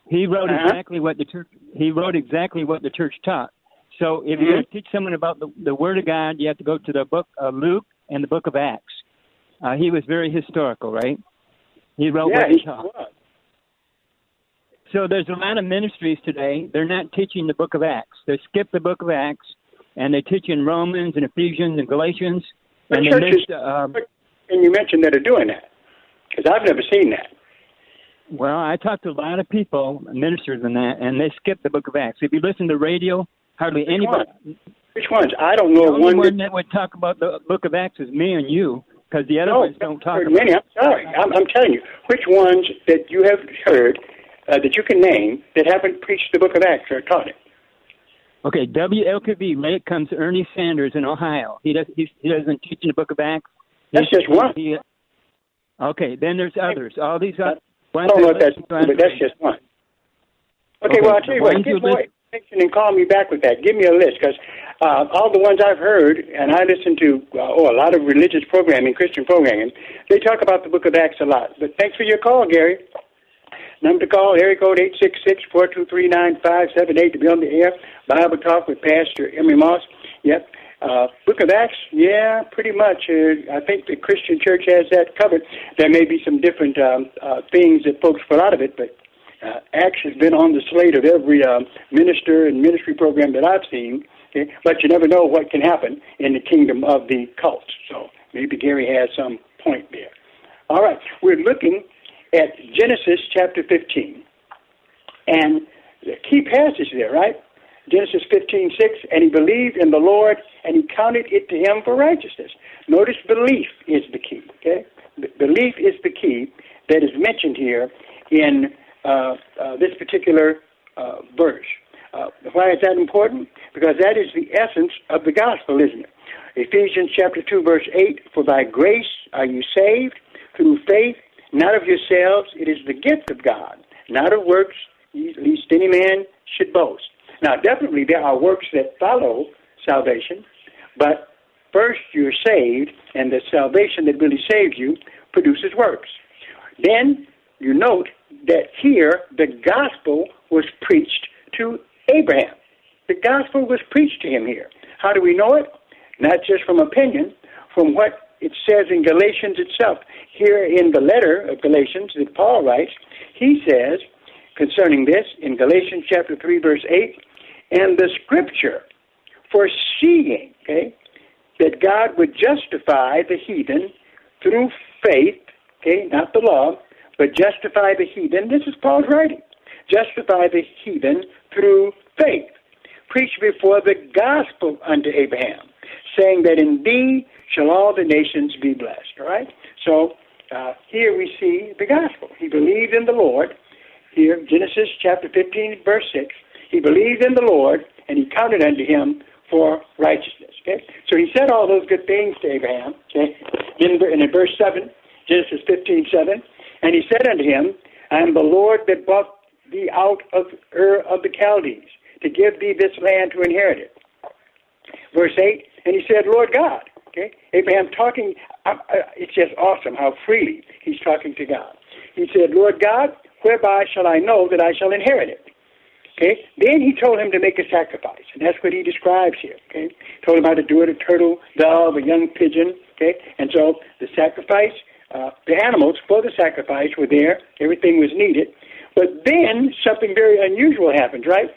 M: He wrote
B: Uh-huh.
M: exactly what the church. He wrote exactly what the church taught. So if
B: Mhm.
M: you're going to teach someone about the, the Word of God, you have to go to the book of Luke and the book of Acts. Uh, he was very historical, right? He wrote
B: yeah,
M: what he
B: he
M: taught.
B: was.
M: So there's a lot of ministries today. They're not teaching the book of Acts. They skip the book of Acts and they teach in Romans and Ephesians and Galatians.
B: What
M: and they
B: churches,
M: miss, uh,
B: and you mentioned that are doing that? Because I've never seen that.
M: Well, I talked to a lot of people, ministers and that, and they skip the book of Acts. If you listen to radio, hardly anybody.
B: Which ones? I don't know
M: The only
B: one.
M: one
B: that,
M: would talk about the book of Acts is me and you, because the other
B: no,
M: ones don't talk about
B: many.
M: it.
B: I'm sorry. I'm, I'm telling you, which ones that you have heard uh, that you can name that haven't preached the Book of Acts or taught it?
M: Okay, WLKV, late comes Ernie Sanders in Ohio. He does he's, he doesn't teach in the book of Acts.
B: That's just one.
M: he- okay, then there's others. All these are.
B: I don't know if that's, but that's just one. Okay,
M: Okay,
B: well, I'll tell you what, get more information and call me back with that. Give me a list, because uh, all the ones I've heard, and I listen to, uh, oh, a lot of religious programming, Christian programming, they talk about the book of Acts a lot. But thanks for your call, Gary. Number to call, area code 866-423-9578 to be on the air. Bible Talk with Pastor Emery Moss. Yep. Uh, Book of Acts, yeah, pretty much. Uh, I think the Christian church has that covered. There may be some different um, uh, things that folks pull out of it, but uh, Acts has been on the slate of every um, minister and ministry program that I've seen. Okay? But you never know what can happen in the kingdom of the cult. So maybe Gary has some point there. All right, we're looking at Genesis chapter 15. And the key passage there, right? Genesis 15, 6, and he believed in the Lord, and he counted it to him for righteousness. Notice belief is the key, okay? B- belief is the key that is mentioned here in uh, uh, this particular uh, verse. Uh, why is that important? Because that is the essence of the gospel, isn't it? Ephesians chapter 2, verse 8, For by grace are you saved through faith, not of yourselves, it is the gift of God, not of works, lest any man should boast. Now, definitely there are works that follow salvation, but first you're saved, and the salvation that really saves you produces works. Then you note that here the gospel was preached to Abraham. The gospel was preached to him here. How do we know it? Not just from opinion, from what it says in Galatians itself. Here in the letter of Galatians that Paul writes, he says concerning this in Galatians chapter 3, verse 8, and the scripture foreseeing, okay, that God would justify the heathen through faith, okay, not the law, but justify the heathen. This is Paul's writing. Justify the heathen through faith. Preach before the gospel unto Abraham, saying that in thee shall all the nations be blessed. All right? So uh, here we see the gospel. He believed in the Lord. Here, Genesis chapter 15, verse 6. He believed in the Lord, and he counted unto him for righteousness. Okay? So he said all those good things to Abraham. Okay? In, in verse 7, Genesis 15, 7, and he said unto him, I am the Lord that brought thee out of Ur of the Chaldees to give thee this land to inherit it. Verse 8, and he said, Lord God. Okay? Abraham talking, uh, uh, it's just awesome how freely he's talking to God. He said, Lord God, whereby shall I know that I shall inherit it? Okay. Then he told him to make a sacrifice, and that's what he describes here. Okay. Told him how to do it: a turtle, dove, a young pigeon. Okay. And so the sacrifice, uh, the animals for the sacrifice were there. Everything was needed. But then something very unusual happened, right?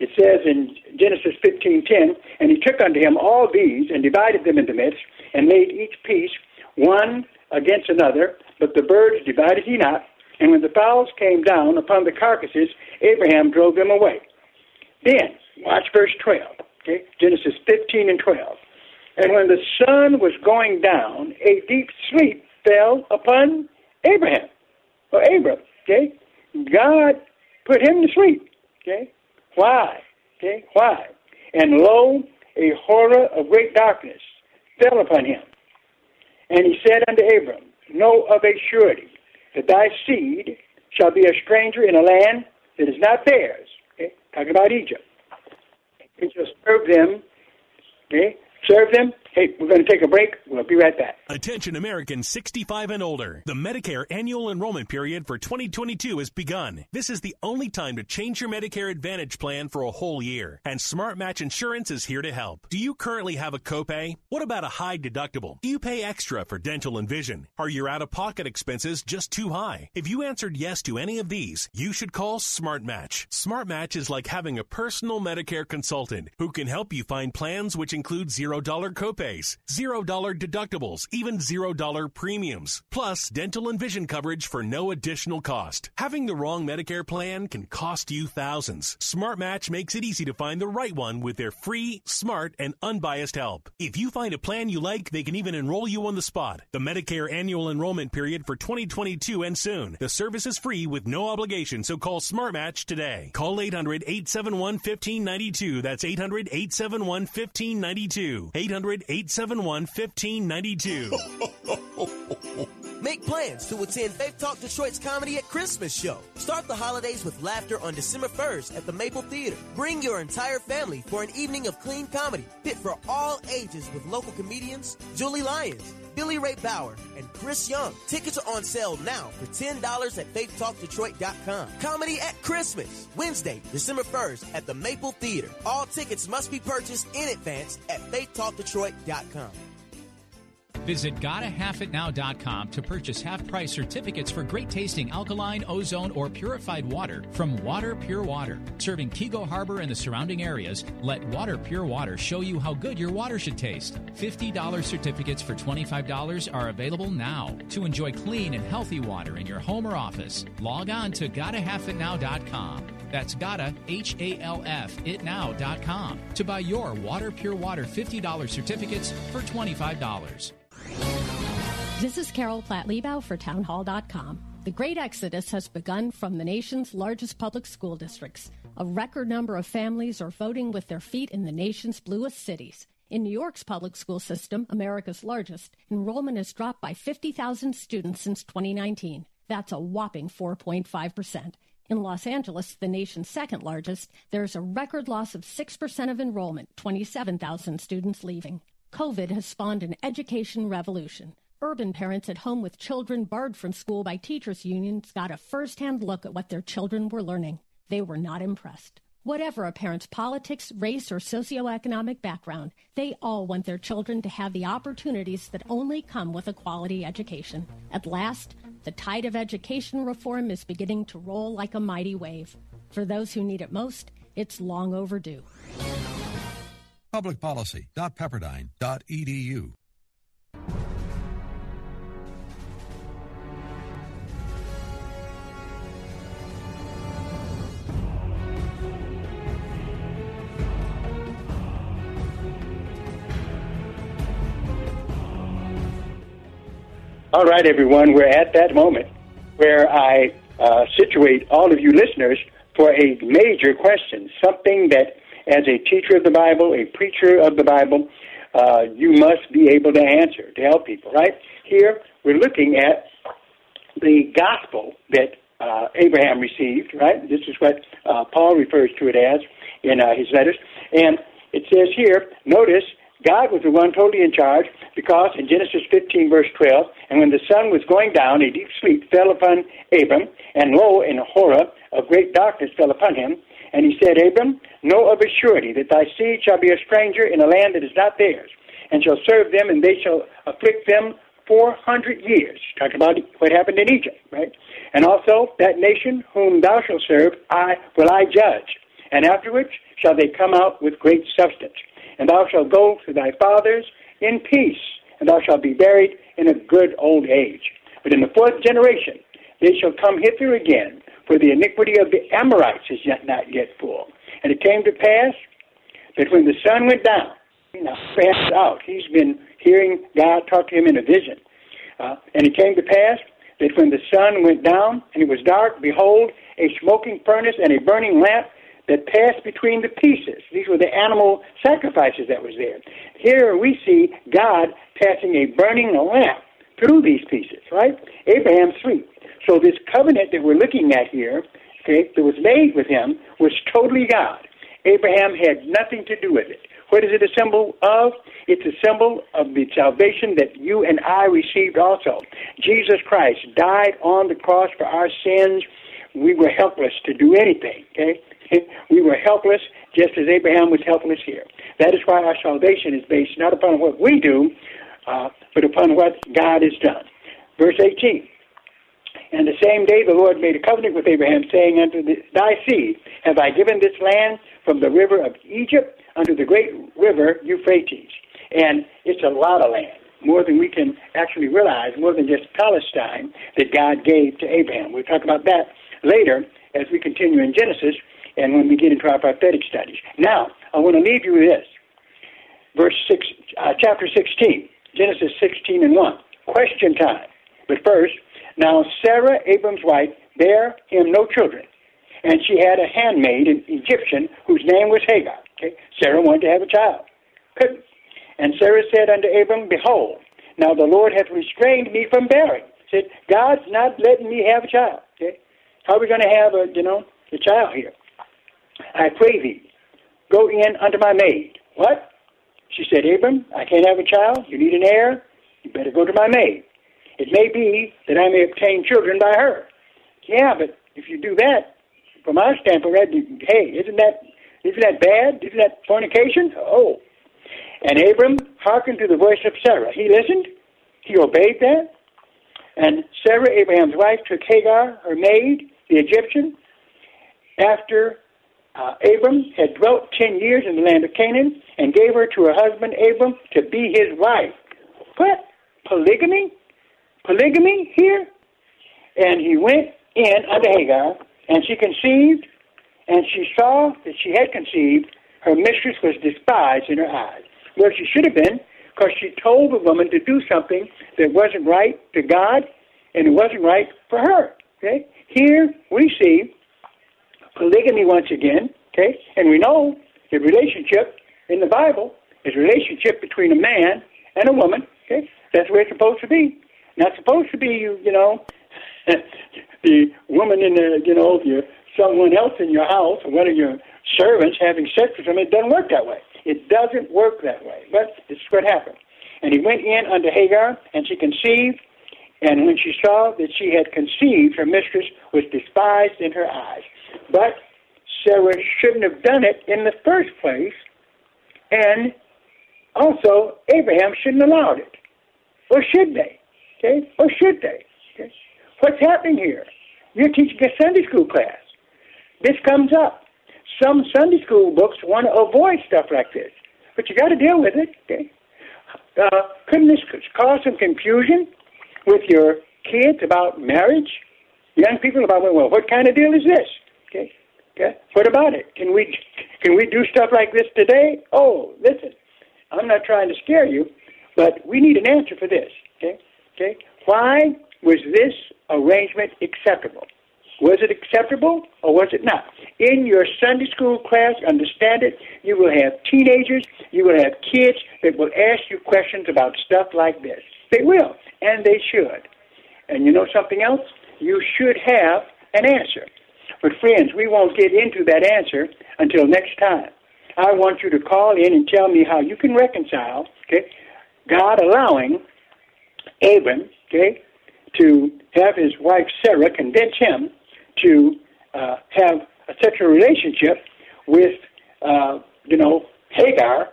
B: It says in Genesis 15:10, and he took unto him all these and divided them in the midst, and laid each piece one against another. But the birds divided he not, and when the fowls came down upon the carcasses, Abraham drove them away. Then, watch verse 12, okay? Genesis 15 and 12. And when the sun was going down, a deep sleep fell upon Abraham, or Abram, okay? God put him to sleep, okay? Why? Okay, why? And lo, a horror of great darkness fell upon him. And he said unto Abram, Know of a surety that thy seed shall be a stranger in a land that is not theirs. Okay? Talking about Egypt. Eh, he shall serve them, okay? Serve them Hey, we're going to take a break. We'll be right back.
N: Attention Americans 65 and older. The Medicare annual enrollment period for 2022 has begun. This is the only time to change your Medicare Advantage plan for a whole year. And Smart Match Insurance is here to help. Do you currently have a copay? What about a high deductible? Do you pay extra for dental and vision? Are your out of pocket expenses just too high? If you answered yes to any of these, you should call Smart Match. Smart Match is like having a personal Medicare consultant who can help you find plans which include $0 copay copays, $0 deductibles, even $0 premiums, plus dental and vision coverage for no additional cost. Having the wrong Medicare plan can cost you thousands. Smart Match makes it easy to find the right one with their free, smart, and unbiased help. If you find a plan you like, they can even enroll you on the spot. The Medicare annual enrollment period for 2022 ends soon. The service is free with no obligation, so call Smart Match today. Call 800 871 1592. That's 800 871 1592. 800 871 1592. <laughs>
K: Make plans to attend Faith Talk Detroit's Comedy at Christmas show. Start the holidays with laughter on December 1st at the Maple Theater. Bring your entire family for an evening of clean comedy, fit for all ages with local comedians Julie Lyons, Billy Ray Bauer, and Chris Young. Tickets are on sale now for $10 at faithtalkdetroit.com. Comedy at Christmas, Wednesday, December 1st at the Maple Theater. All tickets must be purchased in advance at faithtalkdetroit.com.
J: Visit GottaHalfItNow.com to purchase half price certificates for great tasting alkaline, ozone, or purified water from Water Pure Water. Serving Keego Harbor and the surrounding areas, let Water Pure Water show you how good your water should taste. $50 certificates for $25 are available now. To enjoy clean and healthy water in your home or office, log on to GottaHalfItNow.com. That's gotta, H A L F, itnow.com to buy your Water Pure Water $50 certificates for $25.
O: This is Carol Platt-Liebau for townhall.com. The great exodus has begun from the nation's largest public school districts. A record number of families are voting with their feet in the nation's bluest cities. In New York's public school system, America's largest, enrollment has dropped by 50,000 students since 2019. That's a whopping 4.5%. In Los Angeles, the nation's second largest, there's a record loss of 6% of enrollment, 27,000 students leaving. COVID has spawned an education revolution. Urban parents at home with children barred from school by teachers' unions got a firsthand look at what their children were learning. They were not impressed. Whatever a parent's politics, race, or socioeconomic background, they all want their children to have the opportunities that only come with a quality education. At last, the tide of education reform is beginning to roll like a mighty wave. For those who need it most, it's long overdue.
E: Publicpolicy.pepperdine.edu.
B: All right, everyone, we're at that moment where I uh, situate all of you listeners for a major question, something that, as a teacher of the Bible, a preacher of the Bible, uh, you must be able to answer to help people, right? Here, we're looking at the gospel that uh, Abraham received, right? This is what uh, Paul refers to it as in uh, his letters. And it says here, notice God was the one totally in charge because in Genesis 15, verse 12, and when the sun was going down, a deep sleep fell upon Abram, and lo, in horror, a great darkness fell upon him. And he said, Abram, know of a surety that thy seed shall be a stranger in a land that is not theirs, and shall serve them, and they shall afflict them 400 years. Talk about what happened in Egypt, right? And also, that nation whom thou shalt serve, I will I judge. And afterwards shall they come out with great substance and thou shalt go to thy fathers in peace, and thou shalt be buried in a good old age. But in the fourth generation they shall come hither again, for the iniquity of the Amorites is yet not yet full. And it came to pass that when the sun went down, now passed out, he's been hearing God talk to him in a vision. Uh, and it came to pass that when the sun went down and it was dark, behold, a smoking furnace and a burning lamp that passed between the pieces. These were the animal sacrifices that was there. Here we see God passing a burning lamp through these pieces, right? Abraham's sweet. So this covenant that we're looking at here, okay, that was made with him, was totally God. Abraham had nothing to do with it. What is it a symbol of? It's a symbol of the salvation that you and I received also. Jesus Christ died on the cross for our sins. We were helpless to do anything, okay? We were helpless, just as Abraham was helpless here. That is why our salvation is based not upon what we do, uh, but upon what God has done. Verse 18. And the same day the Lord made a covenant with Abraham, saying, Unto the, thy seed have I given this land from the river of Egypt unto the great river Euphrates. And it's a lot of land, more than we can actually realize, more than just Palestine that God gave to Abraham. We'll talk about that later as we continue in Genesis and when we get into our prophetic studies. Now, I want to leave you with this. Verse 6, uh, chapter 16, Genesis 16 and 1. Question time. But first, now Sarah, Abram's wife, bare him no children. And she had a handmaid, an Egyptian, whose name was Hagar. Okay? Sarah wanted to have a child. Couldn't. And Sarah said unto Abram, Behold, now the Lord hath restrained me from bearing. Said, God's not letting me have a child. Okay? How are we going to have a, you know, a child here? I pray thee, go in unto my maid. What? She said, Abram, I can't have a child. You need an heir. You better go to my maid. It may be that I may obtain children by her. Yeah, but if you do that, from our standpoint, hey, isn't that isn't that bad? Isn't that fornication? Oh. And Abram hearkened to the voice of Sarah. He listened. He obeyed that. And Sarah, Abraham's wife, took Hagar, her maid, the Egyptian, after uh, Abram had dwelt ten years in the land of Canaan and gave her to her husband Abram to be his wife. What? Polygamy? Polygamy here? And he went in unto Hagar, and she conceived, and she saw that she had conceived. Her mistress was despised in her eyes. Well, she should have been, because she told the woman to do something that wasn't right to God, and it wasn't right for her. Okay? Here we see polygamy once again, okay? And we know the relationship in the Bible is a relationship between a man and a woman, okay? That's where it's supposed to be. Not supposed to be, you, you know, <laughs> the woman in the, you know, the, someone else in your house or one of your servants having sex with them. It doesn't work that way. It doesn't work that way. But this is what happened. And he went in unto Hagar, and she conceived. And when she saw that she had conceived, her mistress was despised in her eyes. But Sarah shouldn't have done it in the first place, and also Abraham shouldn't have allowed it. Or should they? Okay? Or should they? Okay? What's happening here? You're teaching a Sunday school class. This comes up. Some Sunday school books want to avoid stuff like this, but you got to deal with it. Okay? Uh, couldn't this cause some confusion with your kids about marriage? Young people about well, what kind of deal is this? Okay. Okay. What about it? Can we can we do stuff like this today? Oh, listen, I'm not trying to scare you, but we need an answer for this. Okay. Okay. Why was this arrangement acceptable? Was it acceptable or was it not? In your Sunday school class, understand it, you will have teenagers, you will have kids that will ask you questions about stuff like this. They will, and they should. And you know something else? You should have an answer. But friends, we won't get into that answer until next time. I want you to call in and tell me how you can reconcile, okay, God allowing Abram, okay, to have his wife Sarah convince him to uh, have a sexual relationship with, uh, you know, Hagar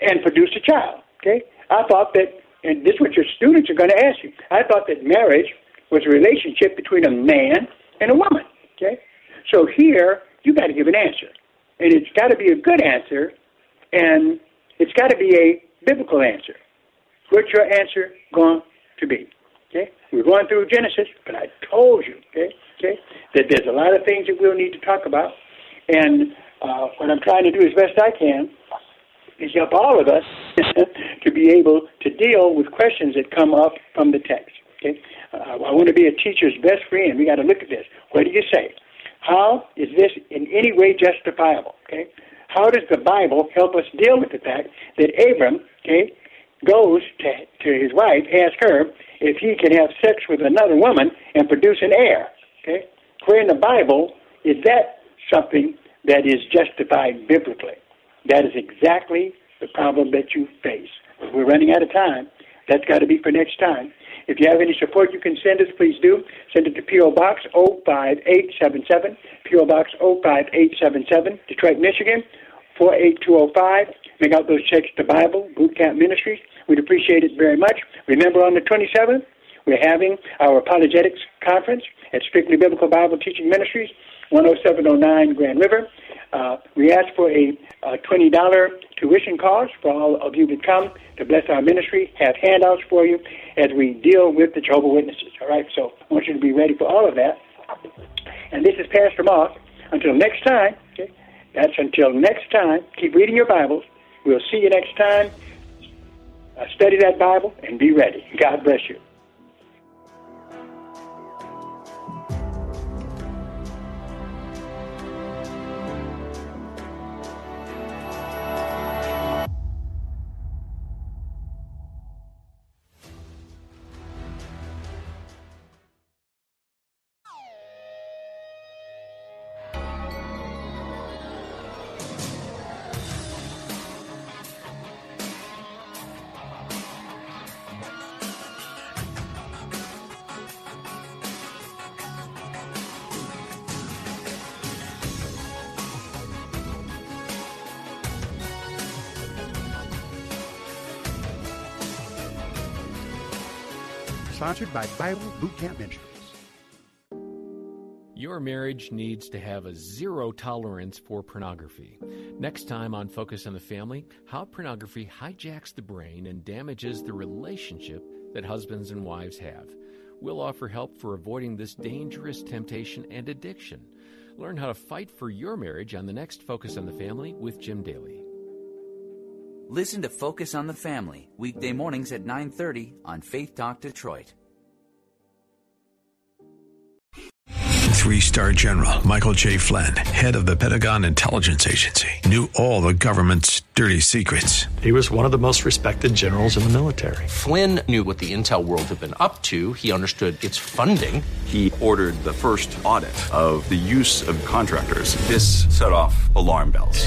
B: and produce a child. Okay, I thought that, and this is what your students are going to ask you. I thought that marriage was a relationship between a man and a woman. Okay, so here you got to give an answer, and it's got to be a good answer, and it's got to be a biblical answer. What's your answer going to be? Okay, we're going through Genesis, but I told you, okay, okay, that there's a lot of things that we'll need to talk about, and uh, what I'm trying to do as best I can is help all of us <laughs> to be able to deal with questions that come up from the text. Okay, uh, I want to be a teacher's best friend. We got to look at this. What do you say? How is this in any way justifiable? Okay, how does the Bible help us deal with the fact that Abram, okay, goes to, to his wife, asks her if he can have sex with another woman and produce an heir. Okay? Where in the Bible is that something that is justified biblically? That is exactly the problem that you face. We're running out of time. That's got to be for next time. If you have any support you can send us, please do. Send it to P.O. Box 05877, P.O. Box 05877, Detroit, Michigan 48205. Make out those checks to Bible, Boot Camp Ministries. We'd appreciate it very much. Remember, on the 27th, we're having our apologetics conference at Strictly Biblical Bible Teaching Ministries, 10709 Grand River. Uh, we ask for a uh, $20 tuition cost for all of you that come to bless our ministry, have handouts for you as we deal with the Jehovah Witnesses. All right, so I want you to be ready for all of that. And this is Pastor Mark. Until next time, okay, that's until next time. Keep reading your Bibles. We'll see you next time. Uh, study that Bible and be ready. God bless you.
P: Sponsored by Bible Boot Camp Ministries.
Q: Your marriage needs to have a zero tolerance for pornography. Next time on Focus on the Family, how pornography hijacks the brain and damages the relationship that husbands and wives have. We'll offer help for avoiding this dangerous temptation and addiction. Learn how to fight for your marriage on the next Focus on the Family with Jim Daly.
R: Listen to Focus on the Family weekday mornings at 9:30 on Faith Talk Detroit.
E: Three-star general Michael J. Flynn, head of the Pentagon Intelligence Agency, knew all the government's dirty secrets.
S: He was one of the most respected generals in the military.
T: Flynn knew what the intel world had been up to. He understood its funding.
U: He ordered the first audit of the use of contractors. This set off alarm bells.